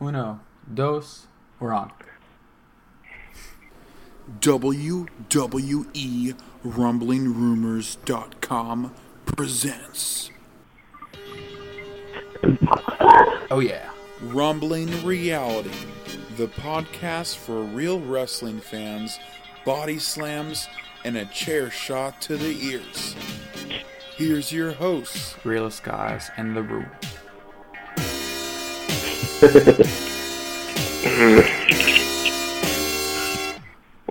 Uno, dos, we're on. WWE RumblingRumors.com presents Oh yeah. Rumbling Reality, the podcast for real wrestling fans, body slams, and a chair shot to the ears. Here's your hosts, Realest guys in the room.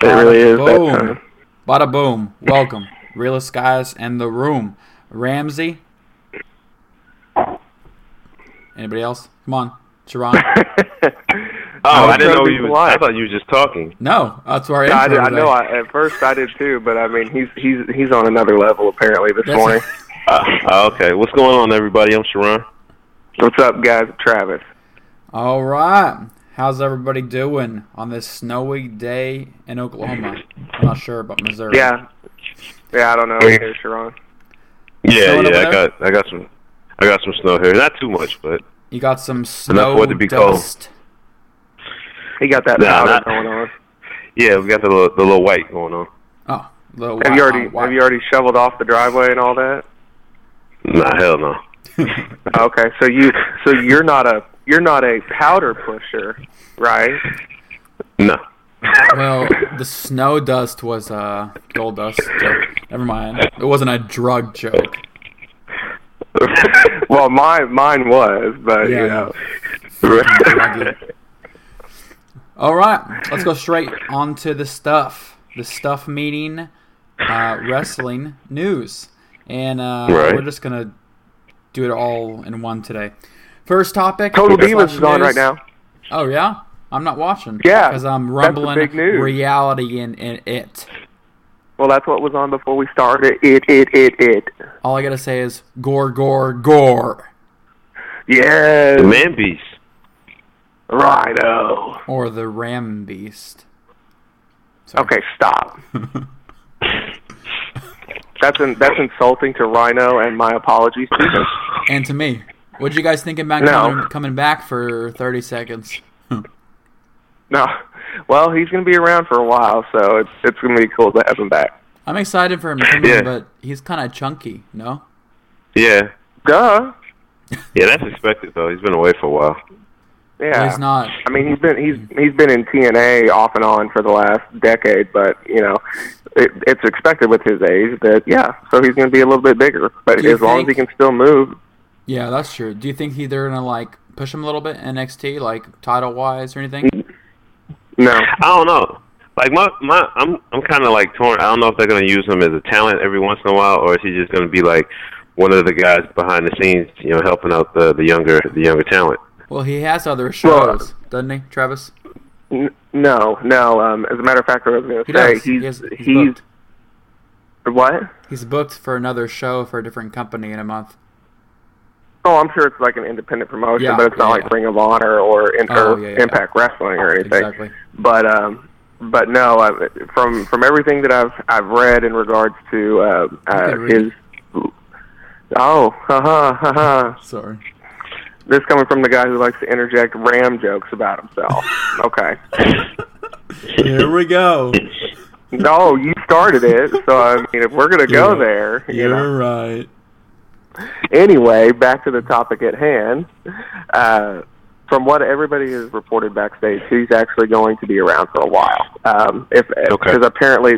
It really is that boom. time. Bada boom. Welcome. Realist guys and the room. Ramsey. Anybody else? Come on. Sherron. Oh, was I didn't know you. Was, polite. I thought you were just talking. No, that's where I I, am. did- for I know. I, at first, I did too, but I mean, he's he's he's on another level apparently this That's- morning. Uh, okay, what's going on, everybody? I'm Sherron. What's up, guys? Travis. All right. How's everybody doing on this snowy day in Oklahoma? I'm not sure about Missouri. Yeah, yeah. I don't know either, Sherron. Yeah, yeah. I got, I got some, I got some snow here. Not too much, but You got some snow for it to be cold. dust. He got that Nah, powder not- going on. yeah, we got the little, the little white going on. Oh, little Have white you already white. have you already shoveled off the driveway and all that? Nah, hell no. Okay, so you so you're not a you're not a powder pusher, right? No. Well, the snow dust was uh gold dust joke. Never mind. It wasn't a drug joke. well, mine mine was, but Yeah, you know. All right, let's go straight on to the stuff. The stuff meeting, uh, wrestling news, and uh, Right. we're just gonna do it all in one today. First topic. Total slash Divas is on right now. Oh yeah, I'm not watching. Yeah, because I'm rumbling big news. reality in, in it. Well, that's what was on before we started. It, it, it, it. All I gotta say is gore, gore, gore, Yes, The man beast. Rhino. or the ram beast. Sorry. Okay, stop. that's in, that's insulting to Rhino, and my apologies to him. And to me, what'd you guys think about No. coming, coming back for 30 seconds? No, well, he's going to be around for a while, so it's it's going to be cool to have him back. I'm excited for him to come Yeah. in, but he's kind of chunky, no? Yeah, Duh. yeah. That's expected though. He's been away for a while. Yeah. He's not. I mean, he's been he's he's been in TNA off and on for the last decade, but you know, it, it's expected with his age that yeah, so he's going to be a little bit bigger. But Do you as long as he can still move, Yeah, that's true. Do you think he, they're gonna like push him a little bit in NXT, like title wise or anything? no. I don't know. Like my, my, I'm, I'm kind of like torn. I don't know if they're gonna use him as a talent every once in a while, or is he just gonna be like one of the guys behind the scenes, you know, helping out the the younger, the younger talent. Well, he has other shows, doesn't he, Travis? N- No, no. Um, as a matter of fact, I was going He to say, does. he's He has- he's he's booked. what? He's booked for another show for a different company in a month. Oh, I'm sure it's like an independent promotion, Yeah, but it's not yeah, like. Ring of Honor or, in, Oh, or. Impact Wrestling or anything. Exactly. But um, but no, I, from from everything that I've I've read in regards to uh, uh, his. Oh, haha, haha. Sorry. This coming from the guy who likes to interject ram jokes about himself. Okay. Here we go. No, you started it, so I mean, if we're gonna go You're- there, you know. You're right. anyway, back to the topic at hand. Uh, from what everybody has reported backstage, he's actually going to be around for a while. Um, if Okay. because apparently,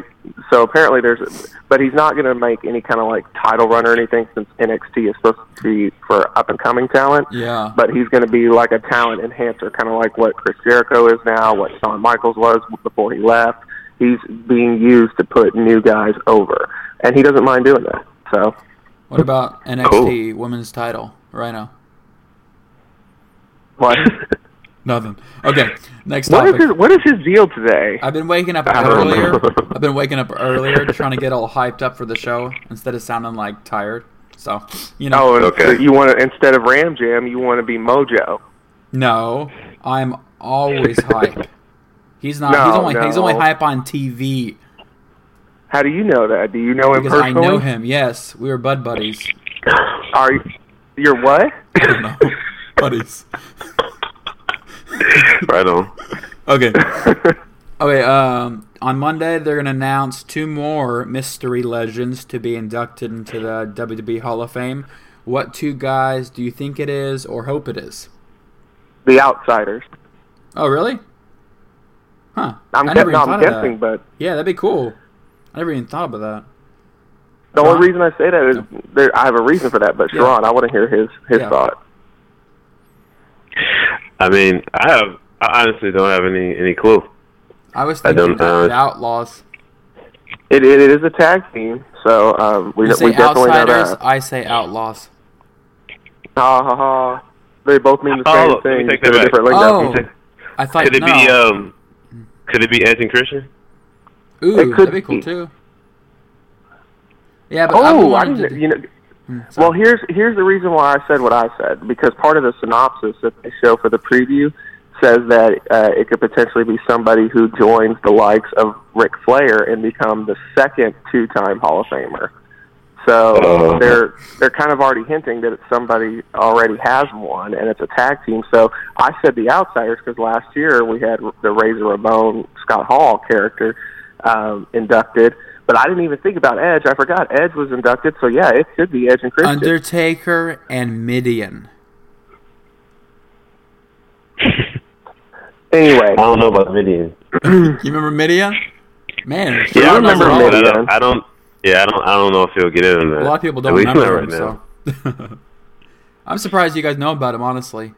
so apparently there's, but he's not going to make any kind of like title run or anything since NXT is supposed to be for up and coming talent. Yeah. But he's going to be like a talent enhancer, kind of like what Chris Jericho is now, what Shawn Michaels was before he left. He's being used to put new guys over, and he doesn't mind doing that. So. What about NXT women's title? Rhino. What? Nothing. Okay. Next What topic. is his What is his deal today? I've been waking up earlier. I've been waking up earlier trying to get all hyped up for the show instead of sounding like tired. So, you know. Oh, Okay. you want to instead of Ram Jam, you want to be Mojo. No, I'm always hype. He's not. No, he's only he's only hype on TV How do you know that? Do you know him because I know him. Yes, we were bud buddies. Are you, you're what? I don't know, buddies. right on. Okay. Okay, um, on Monday they're going to announce two more mystery legends to be inducted into the WWE Hall of Fame. What two guys do you think it is or hope it is? The Outsiders. Oh, really? Huh. I'm, I guess, never no, even I'm of guessing, that. but Yeah, that'd be cool. I never even thought about that. the only reason I say that is there, I have a reason for that. But Yeah. I want to hear his his Yeah. thought. I mean, I have. I honestly don't have any any clue. I was I thinking don't, uh, the Outlaws. It, it, it is a tag team, so um, we You we say definitely know Outsiders, that. I say Outlaws. Ha ha ha! They both mean the Oh, same let me thing, take that a different back. Oh, Could I thought could it no. be um? Could it be Edge and Christian? Ooh, it could that'd be cool be. too. Yeah, but I Oh, I wanted didn't. to. You know, Sorry. well, here's here's the reason why I said what I said because part of the synopsis that they show for the preview says that uh, it could potentially be somebody who joins the likes of Ric Flair and become the second two-time Hall of Famer. So Oh. they're they're kind of already hinting that it's somebody already has one, and it's a tag team. So I said the Outsiders because last year we had the Razor Ramon Scott Hall character um, inducted, but I didn't even think about Edge. I forgot Edge was inducted. So yeah, it should be Edge and Christian. Undertaker and Mideon. anyway, I don't know about Mideon. You remember Mideon? Man, Yeah, I I remember remember him, but I Mideon. don't, I don't. Yeah, I don't. I don't know if he'll get in on that. a lot of people don't remember not him. right now. So, I'm surprised you guys know about him. Honestly,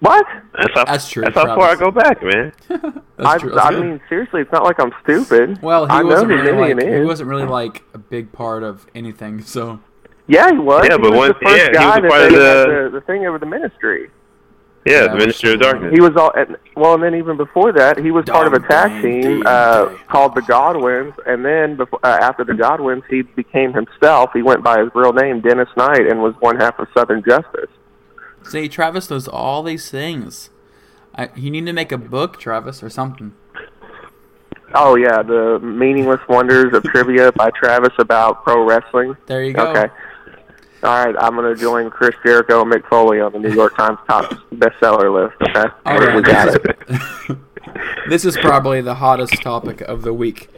what? That's how, That's true, That's how far I go back, man. that's I, true. That's I mean, seriously, it's not like I'm stupid. well, he I wasn't who really Mideon like he wasn't really like a big part of anything. So Yeah, he was. Yeah, he but was once- the first yeah, he guy was a part they of the- the, the thing over the ministry. Yeah, Yeah, the Ministry of which- Darkness. He was all and, well, and then even before that, he was part of a tag team uh, called the Godwinns, and then before, uh, after the Godwinns, he became himself. He went by his real name, Dennis Knight, and was one half of Southern Justice. See, Travis knows all these things. I, you need to make a book, Travis, or something. Oh yeah, the meaningless wonders of trivia by Travis about pro wrestling. There you go. Okay. All right, I'm going to join Chris Jericho and Mick Foley on the New York Times top bestseller list. Okay, All right. we got it. this is probably the hottest topic of the week.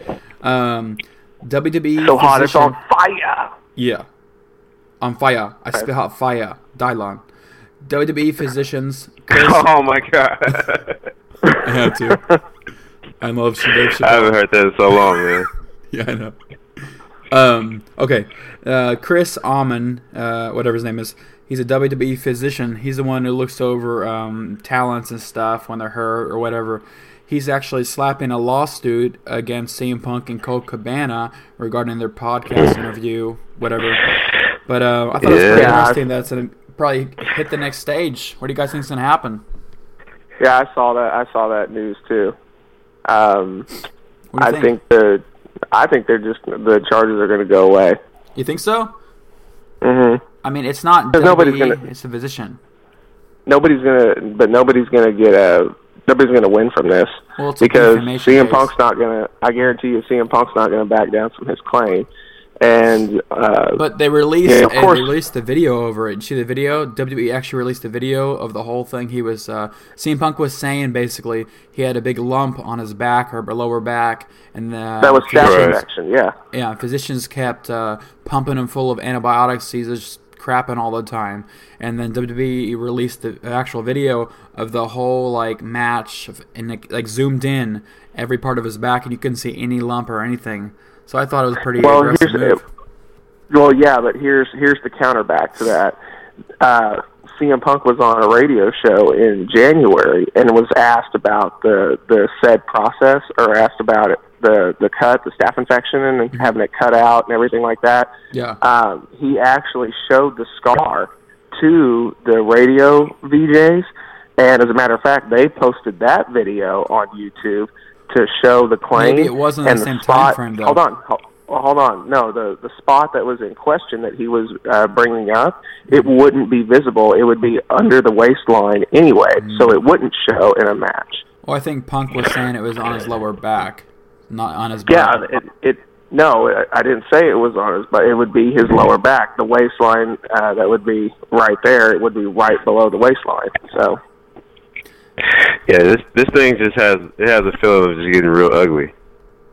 Um, WWE. So hot, it's on fire. Yeah. On fire. I spit hot fire. Dylon. WWE physicians. Chris, oh my god! I have to. I love Dave I haven't heard that in so long, man. Yeah, I know. Um, okay. Uh, Chris Amann, uh, whatever his name is, he's a WWE physician. He's the one who looks over um, talents and stuff when they're hurt or whatever. He's actually slapping a lawsuit against CM Punk and Colt Cabana regarding their podcast interview, whatever. But uh, I thought it was pretty Yeah. interesting that's going to probably hit the next stage. What do you guys think's going to happen? Yeah, I saw that. I saw that news too. Um, I you think the, I think they're just the charges are going to go away. You think so? hmm I mean, it's not Because nobody's gonna- it's a physician. Nobody's gonna, but nobody's gonna get a. Nobody's gonna win from this Well, it's because CM case. Punk's not gonna. I guarantee you, CM Punk's not gonna back down from his claim. And uh, But they released Yeah, they released the video over it. Did you see the video? WWE actually released a video of the whole thing. He was uh, CM Punk was saying basically he had a big lump on his back or lower back, and uh, that was staph infection. Yeah. yeah, physicians kept uh, pumping him full of antibiotics. He's just crapping all the time. And then WWE released the actual video of the whole like match and like, like zoomed in every part of his back, and you couldn't see any lump or anything. So I thought it was pretty Well, aggressive move. well, yeah, but here's here's the counterback to that. Uh, CM Punk was on a radio show in January and was asked about the the said process, or asked about it, the the cut, the staph infection, and having it cut out and everything like that. Yeah. um, he actually showed the scar to the radio VJs, and as a matter of fact, they posted that video on YouTube to show the claim. Maybe it wasn't and the same time spot, frame, though. Hold on, hold, hold on. No, the the spot that was in question that he was uh, bringing up, it wouldn't be visible. It would be under the waistline anyway, Mm. so it wouldn't show in a match. Well, I think Punk was saying it was on his lower back, not on his Yeah, back. it, it no, I- I didn't say it was on his, but it would be his lower back, the waistline. Uh, that would be right there. It would be right below the waistline. So Yeah, this this thing just has it has a feeling of just getting real ugly.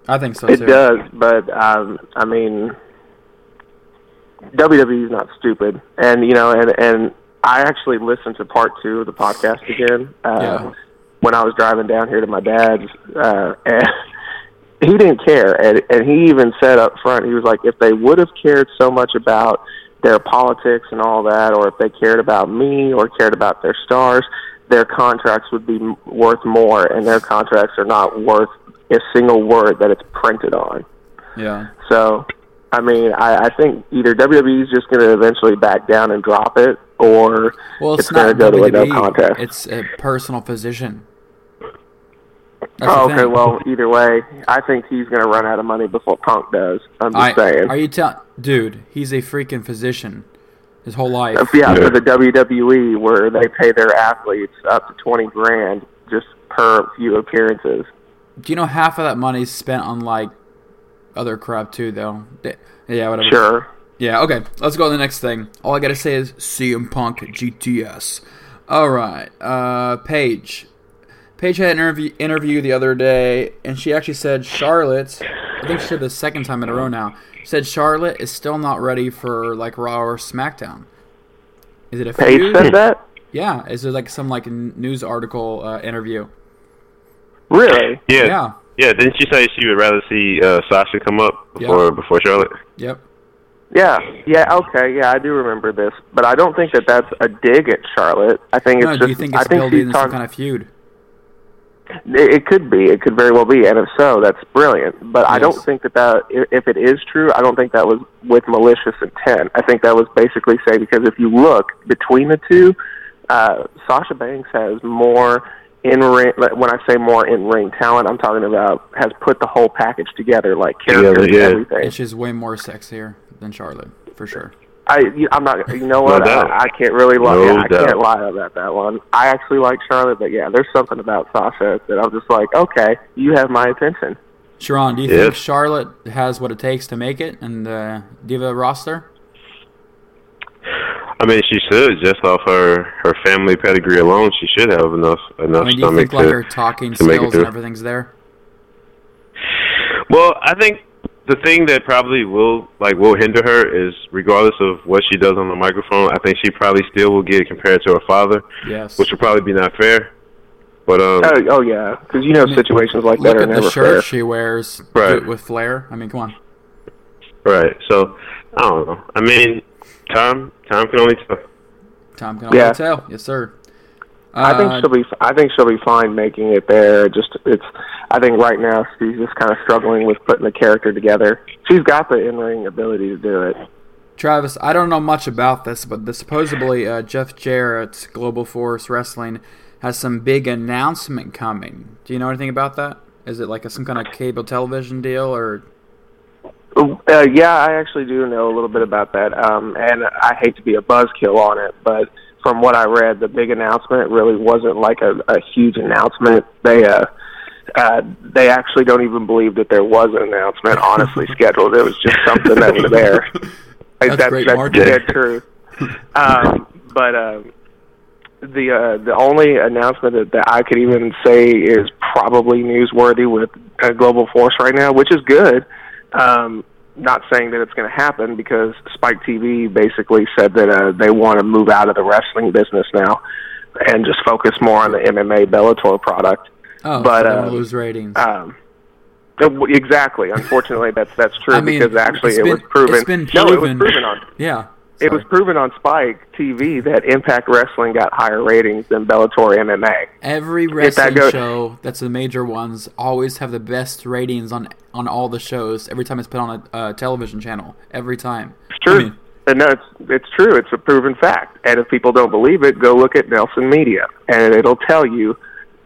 I think so It too. does, but um, I mean, WWE is not stupid, and you know, and and I actually listened to part two of the podcast again uh, Yeah. when I was driving down here to my dad's, uh, and he didn't care, and and he even said up front, he was like, if they would have cared so much about their politics and all that, or if they cared about me or cared about their stars, their contracts would be worth more, and their contracts are not worth a single word that it's printed on. Yeah. So, I mean, I, I think either WWE is just going to eventually back down and drop it, or Well, it's, it's, going not to go to a no WWE. contest. It's a personal physician. That's oh, okay. Well, either way, I think he's going to run out of money before Punk does. I'm just I, saying. are you telling, dude? He's a freaking physician. His whole life. Yeah, Yeah. for the WWE, where they pay their athletes up to twenty grand just per few appearances. Do you know half of that money's spent on like other crap too, though? Yeah, whatever. Sure. Yeah, okay. Let's go to the next thing. All I gotta say is CM Punk GTS. All right, uh, Paige. Paige had an interview, interview the other day, and she actually said Charlotte. I think she said the second time in a row now. Said Charlotte is still not ready for like Raw or SmackDown. Is it a Paige feud? said that. Yeah. Is it like some like n- news article uh, interview? Really? Yeah, Yeah. yeah. Didn't she say she would rather see uh, Sasha come up before Yeah. before Charlotte? Yep. Yeah. Yeah. Okay. Yeah, I do remember this, but I don't think that that's a dig at Charlotte. I think No, it's do just. you think I it's think building she's into some kind of feud? It it could be. It could very well be, and if so, that's brilliant. But I don't think that that i- if it is true, I don't think that was with malicious intent. I think that was basically saying because if you look between the two, uh, Sasha Banks has more in ring. When I say more in ring talent, I'm talking about has put the whole package together, like characters, Together, yeah. everything. And she's way more sexier than Charlotte, for sure. I, you- I'm not. You know what? doubt. I, I can't really lie. No yeah, I doubt. can't lie about that one. I actually like Charlotte, but yeah, there's something about Sasha that I'm just like, okay, you have my attention. Sherron, do you Yes. think Charlotte has what it takes to make it in the Diva roster? I mean, she should just off her her family pedigree alone. She should have enough enough I mean, do you stomach think like to. her talking to make it skills through. and everything's there? Well, I think the thing that probably will like will hinder her is regardless of what she does on the microphone. I think she probably still will get compared to her father, Yes. which would probably be not fair. But um, Oh, oh yeah, because you know situations like Look that are at the shirt fair. she wears Right. with Flair. I mean, come on. right. So I don't know. I mean, time time can only tell. Tom can only Yeah. tell. Yes, sir. I think Uh, she'll be. I think she'll be fine making it there. Just it's. I think right now she's just kind of struggling with putting the character together. She's got the in-ring ability to do it. Travis, I don't know much about this, but the, supposedly uh, Jeff Jarrett, Global Force Wrestling, has some big announcement coming. Do you know anything about that? Is it like a, some kind of cable television deal, or Uh, yeah, I actually do know a little bit about that, um, and I hate to be a buzzkill on it, but from what I read, the big announcement really wasn't like a, a huge announcement. They uh, uh, they actually don't even believe that there was an announcement honestly scheduled. It was just something that was there. Like, That's great that's marketing. dead true. Um, but um, the uh, the only announcement that, that I could even say is probably newsworthy with uh, Global Force right now, which is good. Um, not saying that it's going to happen because Spike TV basically said that uh, they want to move out of the wrestling business now and just focus more on the MMA Bellator product. oh, But, wanna uh, lose ratings? Um, exactly. Unfortunately, that's that's true I mean, because actually it's it been- was proven. it's been No, it was proven. proven on yeah, it was proven on Spike TV that Impact Wrestling got higher ratings than Bellator MMA. Every that wrestling goes- show that's the major ones always have the best ratings on on all the shows. Every time it's put on a uh, television channel, every time. It's true. I mean, and no, it's it's true. It's a proven fact. And if people don't believe it, go look at Nielsen Media, and it'll tell you,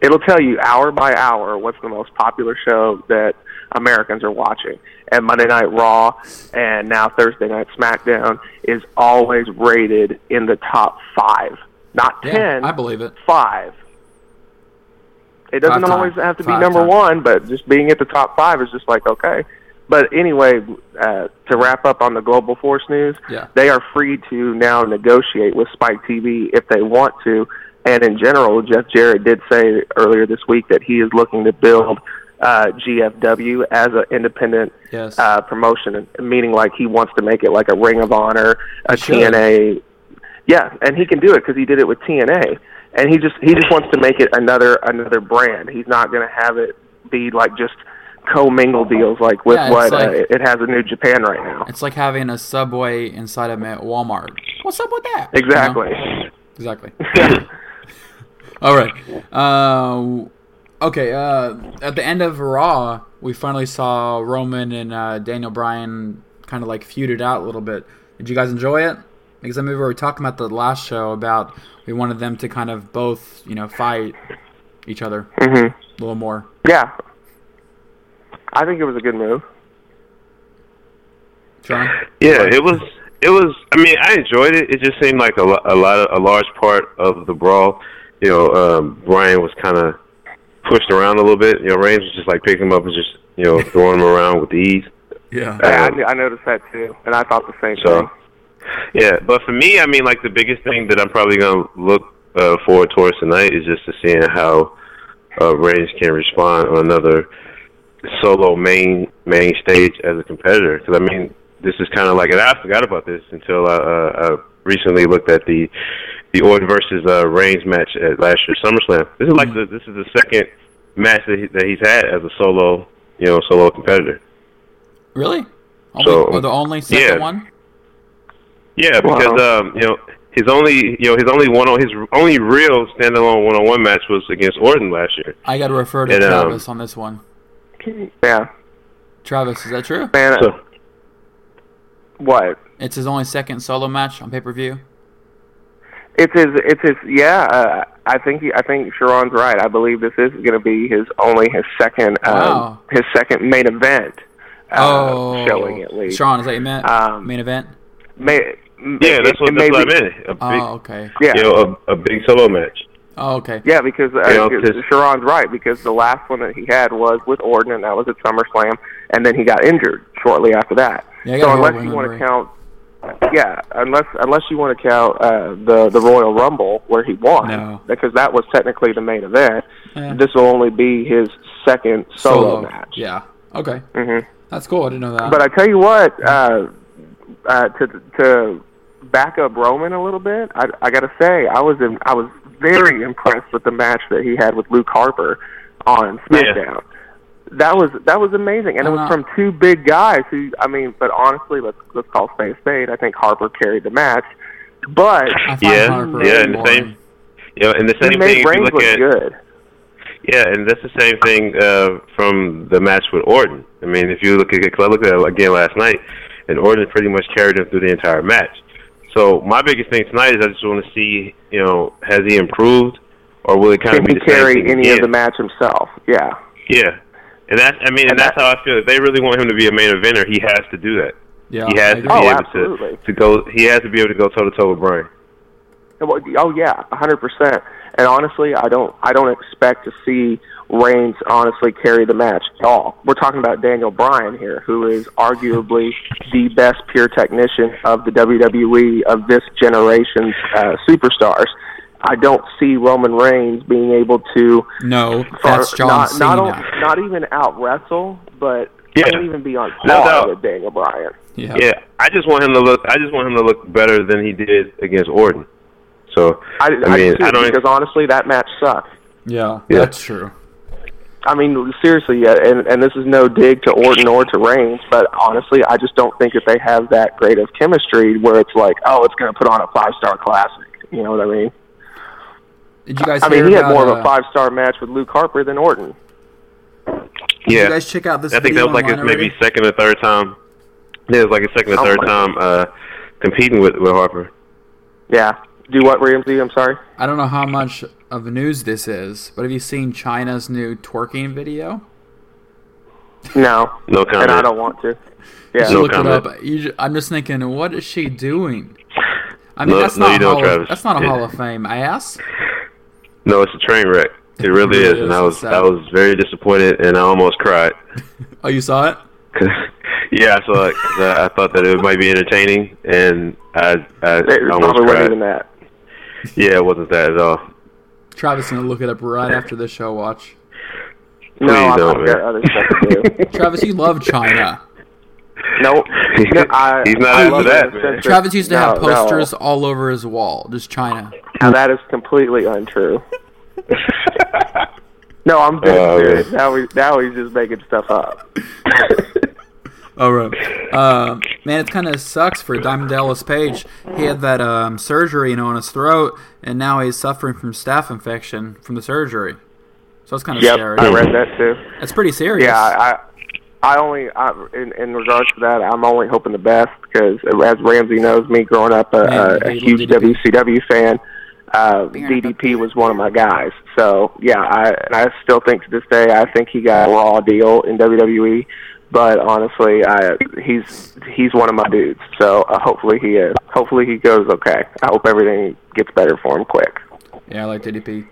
it'll tell you hour by hour what's the most popular show that Americans are watching. And Monday Night Raw, and now Thursday Night SmackDown is always rated in the top five, not yeah, ten, I believe it. five. It doesn't Five always time. have to be number time. one, but just being at the top five is just like okay. But anyway, uh, to wrap up on the Global Force news, Yeah. they are free to now negotiate with Spike TV if they want to And in general, Jeff Jarrett did say earlier this week that he is looking to build uh, GFW as an independent Yes. uh, promotion, meaning like he wants to make it like a Ring of Honor, a should. TNA. Yeah, and he can do it because he did it with TNA, and he just he just wants to make it another another brand. He's not going to have it be like just co-mingle deals like with Yeah, what like- uh, it has in New Japan right now. It's like having a Subway inside of a Walmart. What's up with that? You know? Exactly. Exactly. All right. Uh, okay. Uh, at the end of Raw, we finally saw Roman and uh, Daniel Bryan kind of like feuded out a little bit. Did you guys enjoy it? Because I remember we were talking about the last show about we wanted them to kind of both, you know, fight each other hmm a little more. Yeah, I think it was a good move. Sean? Yeah, it was. It was. I mean, I enjoyed it. It just seemed like a, a lot of a large part of the brawl. You know, um, Bryan was kind of pushed around a little bit. You know, Reigns was just like picking him up and just you know throwing him around with ease. Yeah. Yeah, Um, I, I noticed that too, and I thought the same So, thing. yeah, but for me, I mean, like the biggest thing that I'm probably gonna look uh, forward towards tonight is just to seeing how uh, Reigns can respond on another solo main main stage as a competitor. Because I mean, this is kind of like, and I forgot about this until I, uh, I recently looked at the the Orton versus uh, Reigns match at last year's SummerSlam. This is like the, this is the second match that, he, that he's had as a solo, you know, solo competitor. Really? Only, So, or the only second yeah. one? Yeah, because Wow. um, you know his only you know his only one on his only real standalone one on one match was against Orton last year. I got to refer to And, um, Travis on this one. Yeah, Travis, is that true? man. So what? It's his only second solo match on pay per view. It's his. It's his. Yeah, uh, I think. He, I think Sherron's right. I believe this is going to be his only his second. Um, Wow. His second main event. Uh, oh, showing at least. Sean, is that you meant Um, main event? May, yeah, it- that's what it that's what I meant. A big, Oh, okay. Yeah, you know, a, a big solo match. Oh, okay. yeah, because uh, You know, Sherron's right because the last one that he had was with Orton, and that was at SummerSlam, and then he got injured shortly after that. Yeah, so unless you want to count, yeah, unless unless you want to count uh, the the Royal Rumble where he won, No. because that was technically the main event. Eh, This will only be his second solo, match. Yeah. Okay. hmm That's cool. I didn't know that. But I tell you what, uh, uh, to to back up Roman a little bit, I, I got to say I was in, I was very impressed with the match that he had with Luke Harper on SmackDown. That was that was amazing, and it I'm was from two big guys who I mean. But honestly, let's let's call spade a spade. I think Harper carried the match, but Yeah, Harper yeah, and the same- You know, and the he same made thing if you Reigns look look at good. yeah, and that's the same thing uh, from the match with Orton. I mean, if you look at because I looked at it again last night, and Orton pretty much carried him through the entire match. So my biggest thing tonight is I just want to see, you know, has he improved, or will it kind of be he the same carry thing any of the match himself? Yeah. Yeah, and that's I mean, and, And that's that- how I feel. If they really want him to be a main eventer, he has to do that. Yeah. he has to be Oh, able absolutely. to to go. He has to be able to go toe to toe with Bryan. Oh yeah, a hundred percent. And honestly, I don't, I don't expect to see Reigns honestly carry the match at all. We're talking about Daniel Bryan here, who is arguably the best pure technician of the WWE of this generation's uh, superstars. I don't see Roman Reigns being able to No, far- that's John not, Cena. not, o- not even out wrestle, but Yeah. can't even be on No par doubt. with Daniel Bryan. yeah. Yeah, I just want him to look. I just want him to look better than he did against Orton. So I, I I, mean, do I don't. because honestly, that match sucked. Yeah, Yeah. that's true. I mean, seriously, yeah, and and this is no dig to Orton or to Reigns, but honestly, I just don't think that they have that great of chemistry where it's like, oh, it's going to put on a five star classic. You know what I mean? Did you guys? I mean, hear he had about, more of uh, a five star match with Luke Harper than Orton. Did yeah, you guys check out this? I think that was like his online maybe second or third time. Yeah, it was like his second or Oh third my time uh, competing with with Harper. Yeah. Do what, Ramsey? I'm sorry. I don't know how much of news this is, but have you seen Chyna's new twerking video? No, No comment. and I don't want to. Yeah. should No look comment. it up. You, ju- I'm just thinking, what is she doing? I mean, No- that's no, not you don't, Hall Travis. that's not a Yeah. Hall of Fame ass. No, it's a train wreck. It really It is, really and is. I was sad. I was very disappointed, and I almost cried. Oh, you saw it? yeah, I saw it 'cause I, I thought that it might be entertaining, and I I It almost probably wasn't cried. even that. Yeah, it wasn't that at all. Travis gonna look it up right after the show. Watch. No, Please I've, don't, I've got other stuff to do. Travis, you love Chyna. Nope. No, I, He's not I into love that, it in the man. Travis used to have no, no. posters all over his wall, just Chyna. Now that is completely untrue. no, I'm dead Oh, serious. Now we now he's just making stuff up. All right. Uh, man, it kind of sucks for Diamond Dallas Page. He had that um, surgery, you know, on his throat, and now he's suffering from staph infection from the surgery. So it's kind of Yep, scary. I read that too. That's pretty serious. Yeah, I I only I, in in regards to that, I'm only hoping the best because as Ramsey knows me, growing up a, a, a huge DDP. WCW fan, uh, Being DDP was one of my guys. So yeah, I and I still think to this day, I think he got a raw deal in WWE. But honestly, I he's he's one of my dudes. So uh, hopefully he uh, hopefully he goes okay. I hope everything gets better for him quick. Yeah, I like DDP.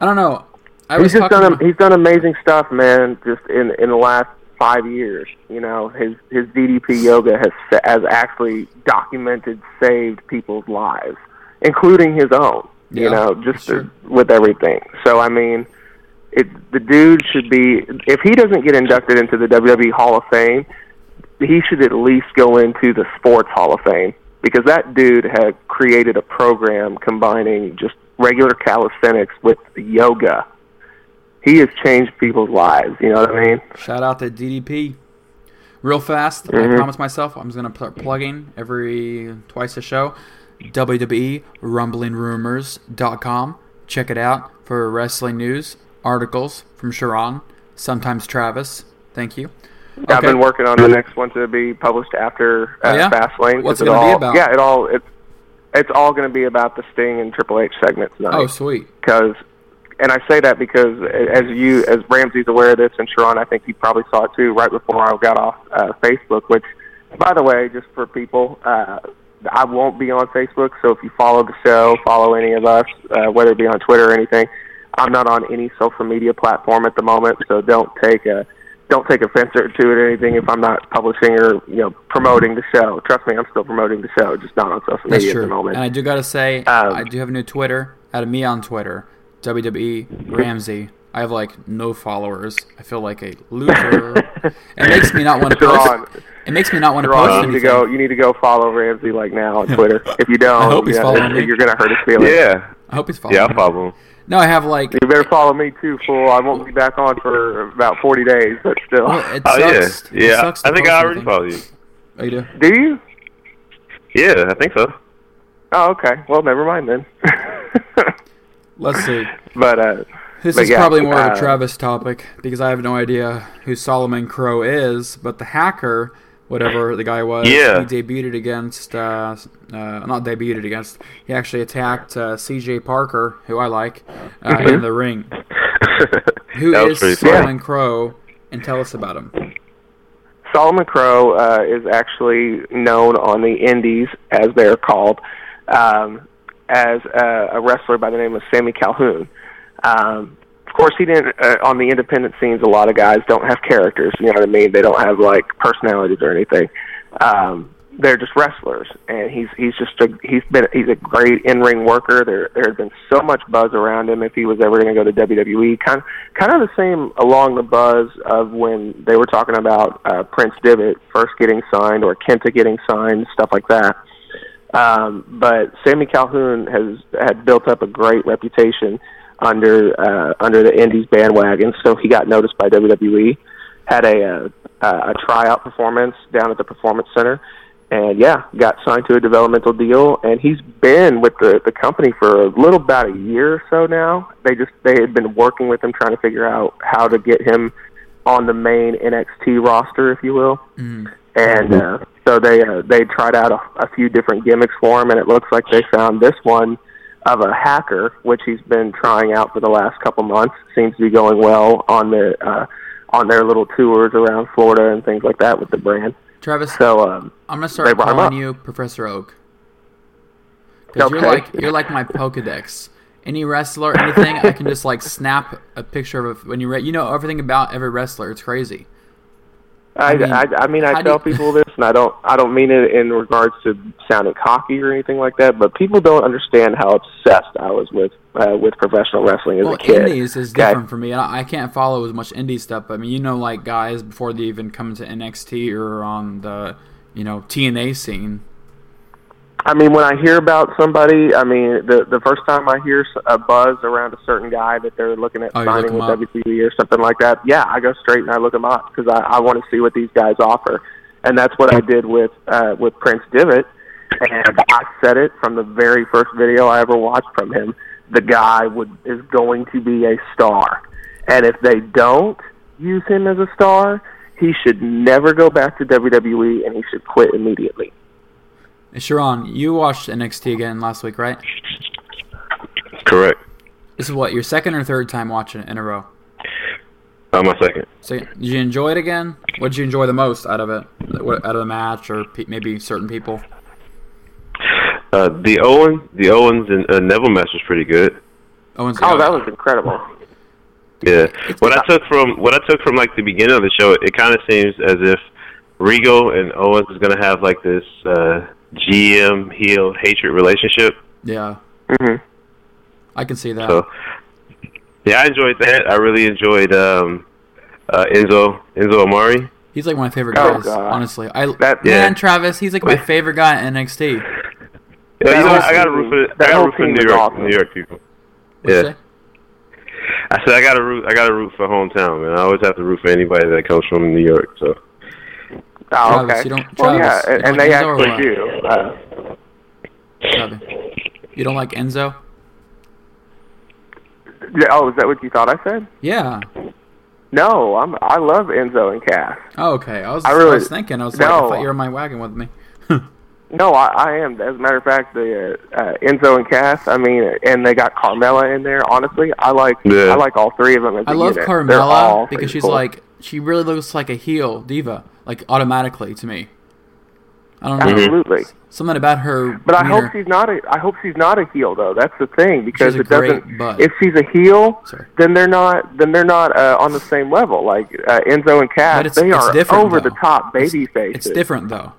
I don't know. I he's was just done about- he's done amazing stuff, man. Just in in the last five years, you know, his his DDP yoga has has actually documented saved people's lives, including his own. Yeah, you know, just sure. with everything. So I mean, it the dude should be if he doesn't get inducted into the WWE Hall of Fame, he should at least go into the Sports Hall of Fame because that dude had created a program combining just regular calisthenics with yoga. He has changed people's lives. You know what I mean? Shout out to DDP. Real fast, I Mhm. promised myself I'm just gonna start plugging every twice a show. WWE RumblingRumors.com. Check it out for wrestling news, articles from Sherron, sometimes Travis. Thank you. I've been working on the next one to be published after uh, Oh, yeah? Fastlane. What's it gonna be all, about? Yeah, it all it's it's all going to be about the Sting and Triple H segments. tonight. Oh, sweet. because and I say that because as you as Ramsey's aware of this and Sherron I think you probably saw it too right before I got off uh, Facebook which by the way just for people uh, I won't be on Facebook so if you follow the show follow any of us uh, whether it be on Twitter or anything I'm not on any social media platform at the moment so don't take a don't take offense to it or anything if I'm not publishing or you know promoting the show trust me I'm still promoting the show just not on social That's media true. at the moment And I do gotta say, Um, I do have a new Twitter. Out of me on Twitter, WWE Ramsey. I have like no followers. I feel like a loser. it makes me not want to post. Sherron, It makes me not want to post you need anything. to go. You need to go follow Ramsey like now on Twitter. If you don't, I hope he's you know, following me. you're gonna hurt his feelings. Yeah, I hope he's following. yeah, I'll follow him. No, I have like. You better follow me too, fool. I won't be back on for about 40 days, but still. Well, it Oh yeah, sucks. It yeah. sucks to I think post I already anything. follow you. Oh, you do? Do you? Yeah, I think so. Oh, okay. Well, never mind then. Let's see. but uh, This But is yeah, probably more of uh, a Travis topic because I have no idea who Solomon Crow is, but the hacker, whatever the guy was, Yeah. he debuted against, uh, uh, not debuted against, he actually attacked uh, C.J. Parker, who I like, uh, Mm-hmm. in the ring. who is that was funny. Solomon Crow, and tell us about him. Solomon Crow uh, is actually known on the Indies, as they're called, um, as a, a wrestler by the name of Sami Callihan. Um, of course, he didn't. Uh, on the independent scenes, a lot of guys don't have characters. You know what I mean? They don't have like personalities or anything. Um, they're just wrestlers, and he's he's just a he's been he's a great in ring worker. There there had been so much buzz around him if he was ever going to go to WWE. Kind kind of the same along the buzz of when they were talking about uh, Prince Devitt first getting signed or Kenta getting signed, stuff like that. Um, but Sami Callihan has had built up a great reputation under uh, under the Indies bandwagon, so he got noticed by WWE. Had a uh, a tryout performance down at the Performance Center, and yeah, got signed to a developmental deal. And he's been with the the company for a little about a year or so now. They just they had been working with him trying to figure out how to get him on the main NXT roster, if you will Mm. and uh, so they uh, they tried out a, a few different gimmicks for him, and it looks like they found this one of a hacker, which he's been trying out for the last couple months. Seems to be going well on the uh, on their little tours around Florida and things like that with the brand. Travis, So um, I'm gonna start calling you Professor Oak. Because you're like you're like my Pokedex. Any wrestler, anything, I can just like snap a picture of when you re- you know everything about every wrestler. It's crazy. I, I mean, I, I mean, I tell people this, and I don't, I don't mean it in regards to sounding cocky or anything like that. But people don't understand how obsessed I was with uh, with professional wrestling as Well, a kid. indies is Okay? different for me. I, I can't follow as much indie stuff. But I mean, you know, like guys before they even come to NXT or on the you know TNA scene. I mean, when I hear about somebody, I mean, the the first time I hear a buzz around a certain guy that they're looking at Oh, signing with. WWE or something like that, yeah, I go straight and I look them up because I, I want to see what these guys offer, and that's what I did with uh, with Prince Devitt, and I said it from the very first video I ever watched from him. The guy would is going to be a star, and if they don't use him as a star, he should never go back to WWE and he should quit immediately. And Sherron, you watched NXT again last week, right? Correct. This is what your second or third time watching it in a row. Uh, my second. So, did you enjoy it again? What did you enjoy the most out of it? Out of the match, or pe- maybe certain people? Uh, the Owen, the Owens and uh, Neville match was pretty good. Owens. Oh, that was incredible. Yeah. What I took from what I took from like the beginning of the show, it kind of seems as if Regal and Owens is gonna have like this uh, GM heel hatred relationship. Yeah, hmm I can see that. So yeah, I enjoyed that. I really enjoyed um, uh, Enzo Enzo Amore. He's like my favorite Oh, guys, honestly. I That- man, Yeah. Travis, he's like my favorite guy in NXT. Yeah, you know, I got a team- root for that I got to whole root for New York awesome. New York people. What'd you Yeah. say? I said I got a root. I got to root for hometown, man. I always have to root for anybody that comes from New York. So Oh, Travis, okay. you don't- well, Travis, yeah, you and, don't they Enzo actually do. Uh, Travis. You don't like Enzo? yeah, oh, is that what you thought I said? Yeah. No, I'm. I love Enzo and Cass. Oh, okay. I was, I I was thinking. I was like, I No. thought you were on my wagon with me. No, I, I am. As a matter of fact, the uh, uh, Enzo and Cass. I mean, and they got Carmella in there. Honestly, I like. Yeah. I like all three of them. As a I love unit. Carmella because she's cool. like she really looks like a heel diva, like automatically to me. I don't know. absolutely. Something about her. But I hope demeanor- she's not a. I hope she's not a heel though. That's the thing because it doesn't. butt. If she's a heel, Sorry. then they're not. Then they're not uh, on the same level. Like uh, Enzo and Cass, it's- they it's are over though. the top It's- baby faces. It's different though.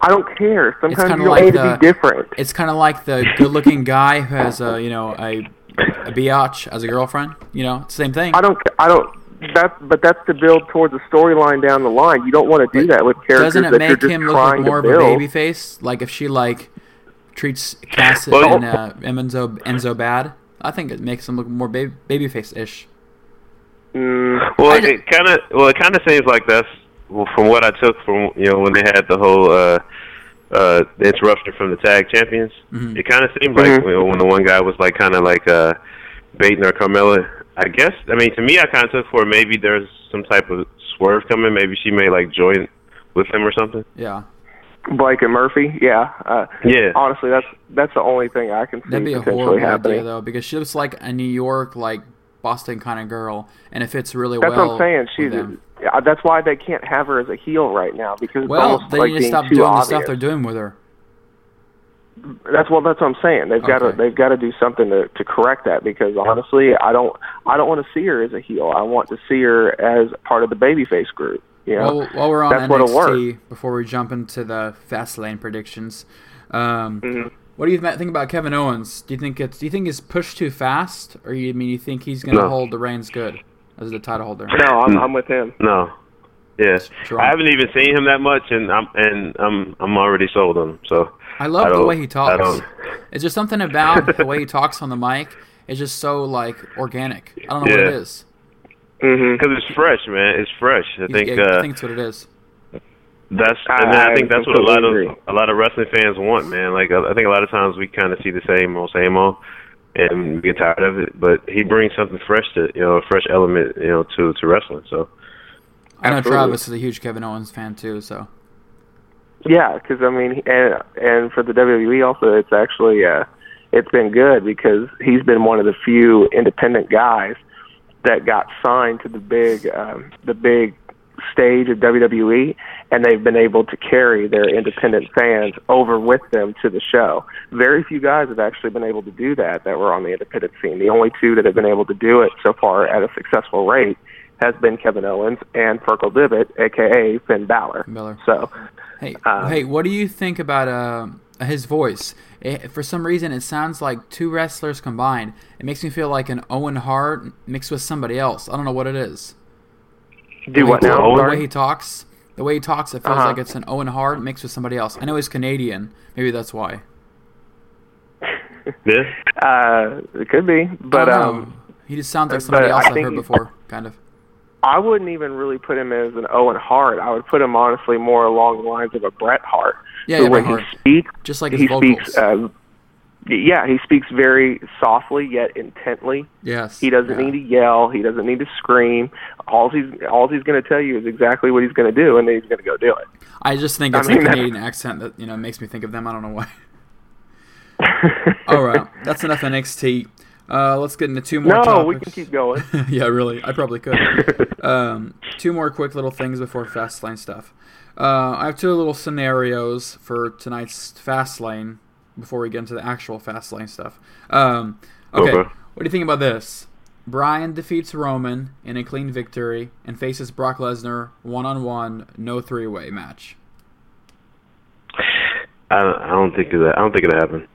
I don't care. Sometimes you like need to be different. It's kind of like the good-looking guy who has a you know a a biatch as a girlfriend. You know, it's same thing. I don't. I don't. That's but that's to build towards a storyline down the line. You don't want to do that with characters Doesn't it that make you're just him look trying like more to of a build. baby face? Like if she like treats Cass Well- and uh, Enzo Enzo bad, I think it makes him look more baby babyface ish. Mm, Well, I it kind of well, it kind of seems like that's well, from what I took from you know when they had the whole uh, uh, the interruption from the tag champions. Mhm. It kind of seemed like Mhm. you know, when the one guy was like kind of like uh, baiting or Carmella. I guess I mean to me, I kind of took for maybe there's some type of swerve coming. Maybe she may like join with him or something. Yeah, Blake and Murphy. Yeah. Uh, Yeah. Honestly, that's that's the only thing I can see that'd be a potentially horrible happening. idea though because she looks like a New York like Boston kind of girl, and it fits really That's well. what I'm saying. She's. them. Yeah, that's why they can't have her as a heel right now because it's well, almost they like need to stop too doing the stuff they're doing with her. That's well. That's what I'm saying. They've got to. They've got to do something to to correct that because honestly, I don't. I don't want to see her as a heel. I want to see her as part of the babyface group. You know. Well, while we're on That's what'll NXT, before we jump into the fast lane predictions, um, Mhm. what do you th- think about Kevin Owens? Do you think it's do you think he's pushed too fast, or you I mean you think he's going to No. hold the reins good as the title holder? no, I'm, I'm with him. No. Yeah. Sure. I haven't even seen him that much, and I'm and I'm I'm already sold on him. So I love I the way he talks. It's just something about the way he talks on the mic. It's just so like organic. I don't know what Yeah. it is. because it's fresh, man. It's fresh. I think yeah, uh, I think that's what it is. That's I- and I, I think that's what a lot completely of a lot of wrestling fans want, man. Like I I think a lot of times we kind of see the same old, same old, and we get tired of it. But he brings something fresh to you know, a fresh element, you know, to to wrestling. So I know absolutely. Travis is a huge Kevin Owens fan too. So Yeah, because I mean, and and for the WWE also, it's actually uh, it's been good because he's been one of the few independent guys that got signed to the big um, the big stage of WWE, and they've been able to carry their independent fans over with them to the show. Very few guys have actually been able to do that that were on the independent scene. The only two that have been able to do it so far at a successful rate has been Kevin Owens and Fergal Devitt, aka Finn Balor. Miller. So Hey, Um, hey, what do you think about uh, his voice. It, for some reason, it sounds like two wrestlers combined. It makes me feel like an Owen Hart mixed with somebody else. I don't know what it is. Do what now? The way he talks, the way he talks, it feels Uh-huh. like it's an Owen Hart mixed with somebody else. I know he's Canadian. Maybe that's why. This? Uh, it could be, but I um, he just sounds like somebody else I've think heard before, kind of. I wouldn't even really put him as an Owen Hart. I would put him honestly more along the lines of a Bret Hart. Yeah, yeah, way Bret Hart. he speaks, Just like his he vocals. speaks. Uh, yeah, he speaks very softly yet intently. yes. He doesn't yeah. need to yell. He doesn't need to scream. All he's all he's going to tell you is exactly what he's going to do, and then he's going to go do it. I just think I it's mean, the that's- Canadian accent that you know makes me think of them. I don't know why. All right, that's enough NXT. Uh, let's get into two more. no, topics. we can keep going. yeah, really. I probably could. um, two more quick little things before Fastlane stuff. Uh, I have two little scenarios for tonight's Fastlane before we get into the actual Fastlane stuff. Um, okay, Okay. what do you think about this? Bryan defeats Roman in a clean victory and faces Brock Lesnar one on one, no three way match. I don't, I don't think that. I don't think it'll happen.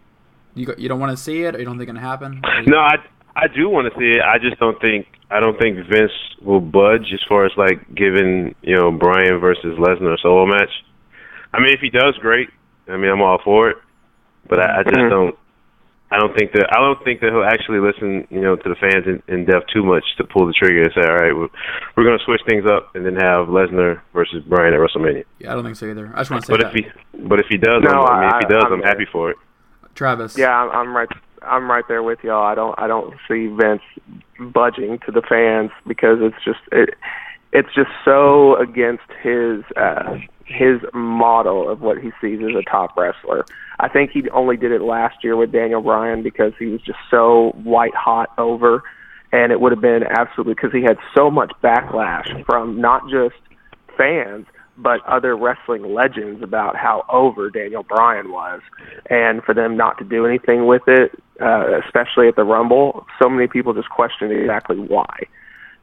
You go, you don't want to see it, or you don't think it'll happen? No, I I do want to see it. I just don't think I don't think Vince will budge as far as like giving you know Bryan versus Lesnar a solo match. I mean, if he does, great. I mean, I'm all for it. But I, I just Mhm. don't. I don't think that I don't think that he'll actually listen, you know, to the fans in, in depth too much to pull the trigger and say, all right, we're, we're going to switch things up and then have Lesnar versus Bryan at WrestleMania. Yeah, I don't think so either. I just want to say But that. if he, but if he does, No, I'm, I mean, if he does, I'm- I'm happy for it. Travis. Yeah, I'm, I'm right. I'm right there with y'all. I don't. I don't see Vince budging to the fans because it's just it. It's just so against his uh, his model of what he sees as a top wrestler. I think he only did it last year with Daniel Bryan because he was just so white hot over, and it would have been absolutely because he had so much backlash from not just fans but other wrestling legends about how over Daniel Bryan was, and for them not to do anything with it, uh, especially at the Rumble, so many people just questioned exactly why.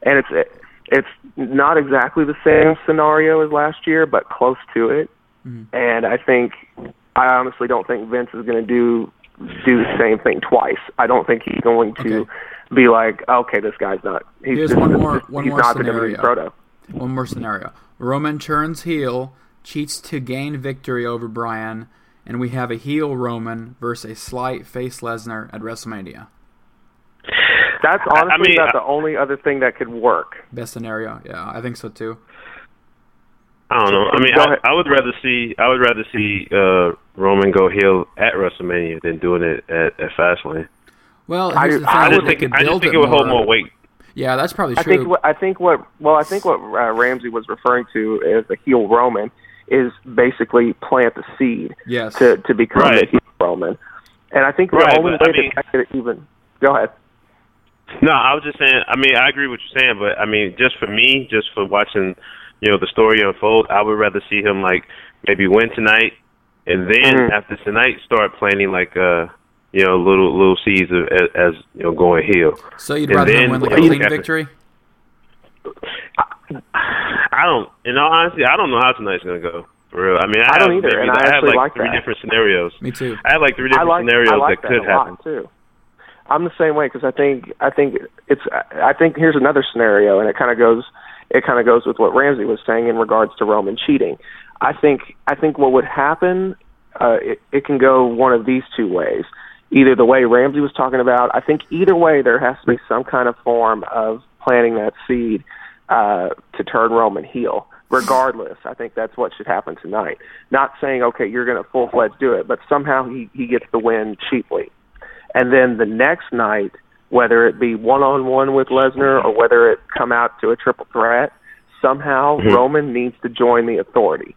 And it's it's not exactly the same scenario as last year, but close to it. And I think I honestly don't think Vince is going to do do the same thing twice. I don't think he's going to Okay. be like, okay, this guy's not. He's Here's just, one more- one he's more not the scenario. WWE proto. One more scenario. Roman turns heel, cheats to gain victory over Bryan, and we have a heel Roman versus a slight face Lesnar at WrestleMania. That's I- I honestly mean, about I- the only other thing that could work. Best scenario. Yeah, I think so too. I don't know. I mean, I. I would rather see I would rather see uh, Roman go heel at WrestleMania than doing it at, at Fastlane. Well, I- here's the. I I just think I just think it it would hold more. more weight. Yeah, that's probably true. I true. think what I think what well I think what uh, Ramsey was referring to as the heel Roman is basically plant the seed yes. to to become Right. the heel Roman. And I think the Right, only way but I mean- that that could even go ahead. No, I was just saying. I mean, I agree with what you're saying, but I mean, just for me, just for watching, you know, the story unfold, I would rather see him like maybe win tonight, and then Mhm. after tonight, start planning like uh, you know, little little seeds of, as, as you know, going heel. so you'd and rather then win like a what you clean victory? I don't, in all honesty, I don't know how tonight's gonna go. For real. I mean, I, I don't have either, maybe- and I have actually like like three that. different scenarios. Me too. I have like three different like scenarios like that that could a happen. lot too. I'm the same way because I think I think it's I think here's another scenario, and it kind of goes it kind of goes with what Ramsey was saying in regards to Roman cheating. I think I think what would happen uh, it, it can go one of these two ways. Either the way Ramsey was talking about, I think either way there has to be some kind of form of planting that seed uh, to turn Roman heel. Regardless, I think that's what should happen tonight. Not saying okay, you're going to full fledged do it, but somehow he he gets the win cheaply. And then the next night, whether it be one on one with Lesnar or whether it come out to a triple threat, somehow Mhm. Roman needs to join the authority.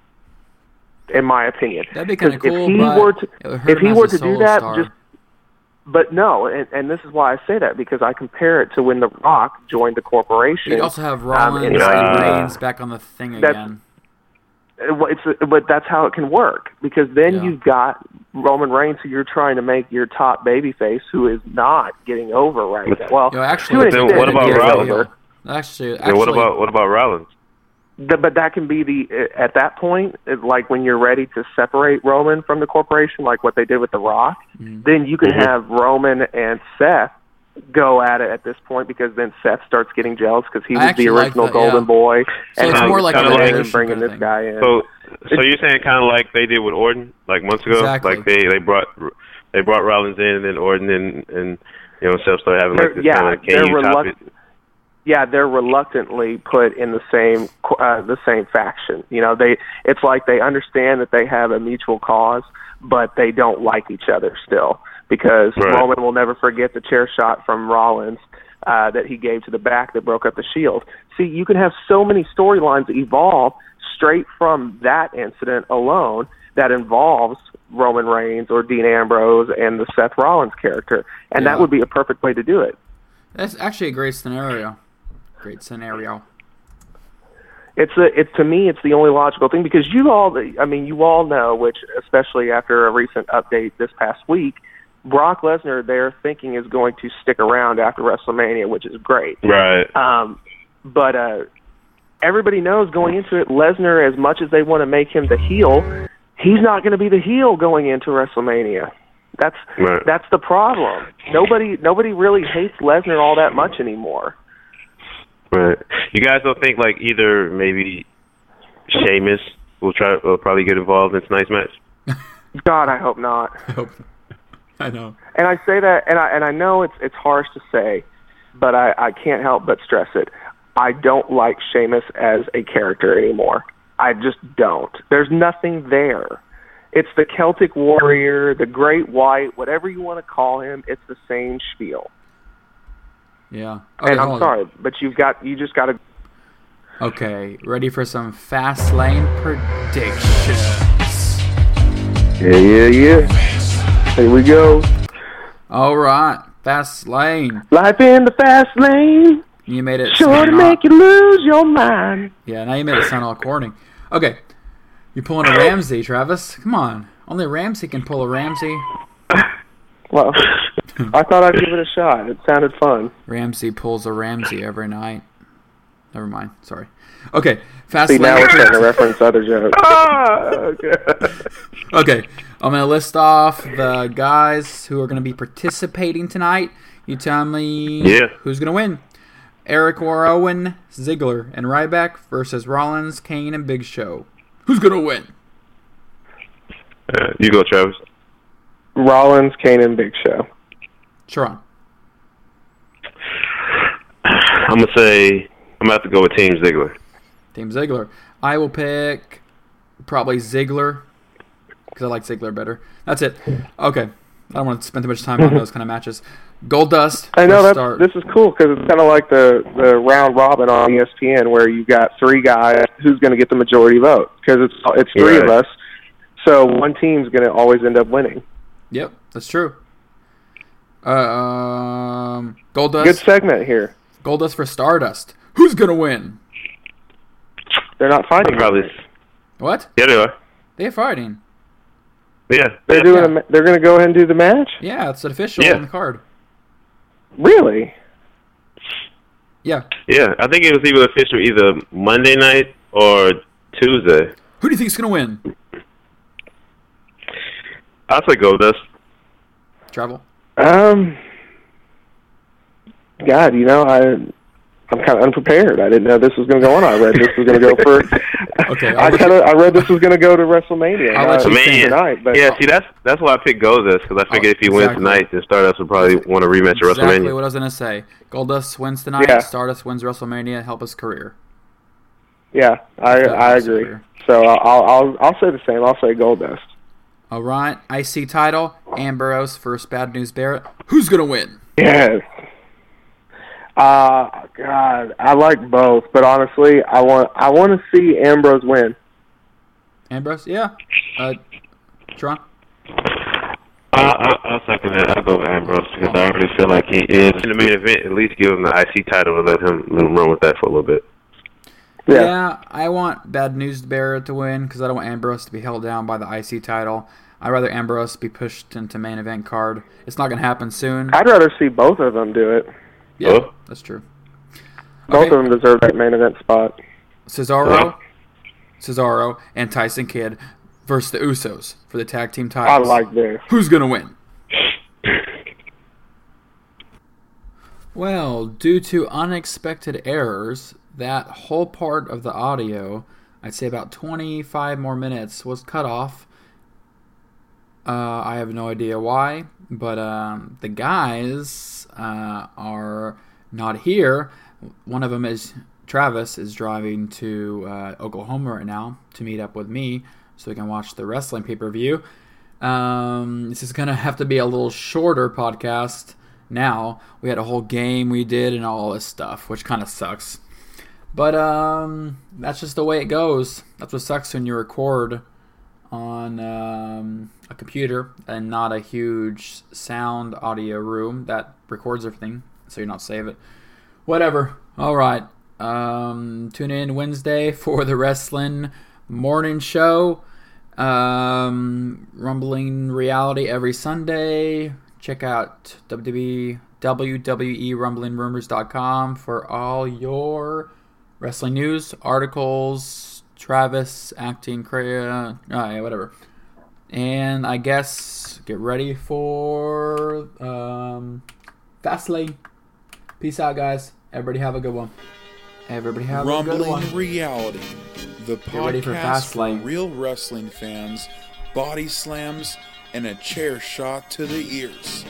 In my opinion, That'd be kind of 'Cause cool. If he were to, it would hurt if he were to do that, star. just but no, and, and this is why I say that because I compare it to when The Rock joined the corporation. You'd also have Um, Rollins and and uh, Reigns back on the thing again. Uh, well, it's but that's how it can work because then Yeah. you've got Roman Reigns who you're trying to make your top babyface who is not getting over right now. Well, You know, actually, to an Then extent what about Rollins? over. Actually, And what about what about Rollins? The, but that can be the uh, at that point, it- like when you're ready to separate Roman from the corporation, like what they did with The Rock. Mm-hmm. Then you can Mhm. have Roman and Seth go at it at this point because then Seth starts getting jealous because he I was actually the like original that, Golden yeah. Boy, So and it's more he's like a coming in and bringing kind of this thing. guy in. So, so you're saying kind of like they did with Orton, like months ago, Exactly. like they they brought they brought Rollins in, and then Orton and and you know Seth started having like this yeah, kind of they're can you top it? Reluctant. Yeah, they're reluctantly put in the same uh, the same faction. You know, they it's like they understand that they have a mutual cause, but they don't like each other still because Right. Roman will never forget the chair shot from Rollins uh, that he gave to the back that broke up the Shield. See, you can have so many storylines evolve straight from that incident alone that involves Roman Reigns or Dean Ambrose and the Seth Rollins character, and Yeah. that would be a perfect way to do it. That's actually a great scenario. Great scenario. it's a it's to me it's the only logical thing because you all I mean you all know which especially after a recent update this past week Brock Lesnar they're thinking is going to stick around after WrestleMania which is great Right. um but uh everybody knows going into it Lesnar as much as they want to make him the heel he's not going to be the heel going into WrestleMania that's Right. that's the problem nobody nobody really hates Lesnar all that much anymore Right. You guys don't think like either maybe Sheamus will try will probably get involved in tonight's match? god I hope not I hope. I know. and I say that, and I and I know it's it's harsh to say, but I I can't help but stress it. I don't like Sheamus as a character anymore. I just don't. There's nothing there. It's the Celtic warrior, the Great White, whatever you want to call him. It's the same spiel. Yeah. Okay, and I'm on. sorry, but you've got you just got to. Okay, ready for some Fastlane predictions. Yeah, yeah, yeah. Here we go. All right, Fastlane. Life in the fast lane, You made it. sure to all- make you lose your mind. Yeah, now you made it sound all corny. Okay, you're pulling a Ramsey, Travis. Come on, only Ramsey can pull a Ramsey. Well, I thought I'd give it a shot. It sounded fun. Ramsey pulls a Ramsey every night. Never mind. Sorry. Okay, fast See, now we're starting to reference other jokes. Ah, okay. Okay, I'm gonna list off the guys who are gonna be participating tonight. You tell me Yeah. who's gonna win. Eric Rowan, Ziggler, and Ryback versus Rollins, Kane, and Big Show. Who's gonna win? Uh, you go, Travis. Rollins, Kane, and Big Show. Sherron. I'm gonna say I'm gonna have to go with Team Ziggler. Team Ziggler. I will pick probably Ziggler because I like Ziggler better. That's it. Okay. I don't want to spend too much time on those kind of matches. Goldust. I know let's that this is cool because it's kind of like the the round robin on ESPN where you got three guys who's going to get the majority vote because it's it's three of us, so one team's going to always end up winning. Yep, that's true. Uh, um, Gold Good segment here. Goldust for Stardust. Who's gonna win? They're not fighting. Probably. What? Yeah, they are. They're fighting. Yeah. They're yeah. doing. A, ma- they're going to go ahead and do the match. Yeah, it's official Yeah. on the card. Really? Yeah. Yeah, I think it was either official either Monday night or Tuesday. Who do you think's gonna win? I'll say Goldust. Travel. Um. God, you know, I I'm kind of unprepared. I didn't know this was going to go on. I read this was going to go for. Okay, I'll I kind of I read this was going to go to WrestleMania. I'll let you finish. tonight, but yeah, see, that's that's why I picked Goldust because I figured if he wins tonight, then Stardust would probably want a rematch at Exactly what I was gonna say. Goldust wins tonight. Yeah. Stardust wins WrestleMania. Help his career. yeah, I That I agree. severe. So I'll I'll I'll say the same. I'll say Goldust. All right. IC title. Ambrose versus Bad News Barrett. Who's gonna win? Yes. Uh God, I like both, but honestly, I want I want to see Ambrose win. Ambrose. Yeah. Uh, Tron. I, I, I'll second that. I'll go with Ambrose because I already feel like he is in the main event. At least give him the IC title and let him, let him run with that for a little bit. Yeah. I want Bad News Barrett to win because I don't want Ambrose to be held down by the IC title. I'd rather Ambrose be pushed into main event card. It's not gonna happen soon. I'd rather see both of them do it. Yeah, that's true. Both Okay. of them deserve that main event spot. Cesaro, Cesaro, and Tyson Kidd versus the Usos for the tag team I like this. Who's gonna win? Well, due to unexpected errors, that whole part of the audio, I'd say about 25 more minutes, was cut off. Uh, I have no idea why, but um, the guys uh, are not here. One of them is Travis is driving to uh, Oklahoma right now to meet up with me so we can watch the wrestling pay per view. Um, this is gonna have to be a little shorter podcast. Now we had a whole game we did and all this stuff, which kind of sucks. But um, that's just the way it goes. That's what sucks when you record on um, a computer and not a huge sound audio room that records everything, so you're not save it. Whatever. All right. Um, tune in Wednesday for the wrestling morning show. Um, Rumbling Reality every Sunday. Check out WWE, for all your wrestling news, articles, Travis acting, cra- uh, yeah, whatever. And I guess get ready for um, Fastlane. Peace out, guys. Everybody have a good one. Everybody have a good one. Rumbling Reality, the ready for podcast for Fastlane. real wrestling fans, body slams, and a chair shot to the ears.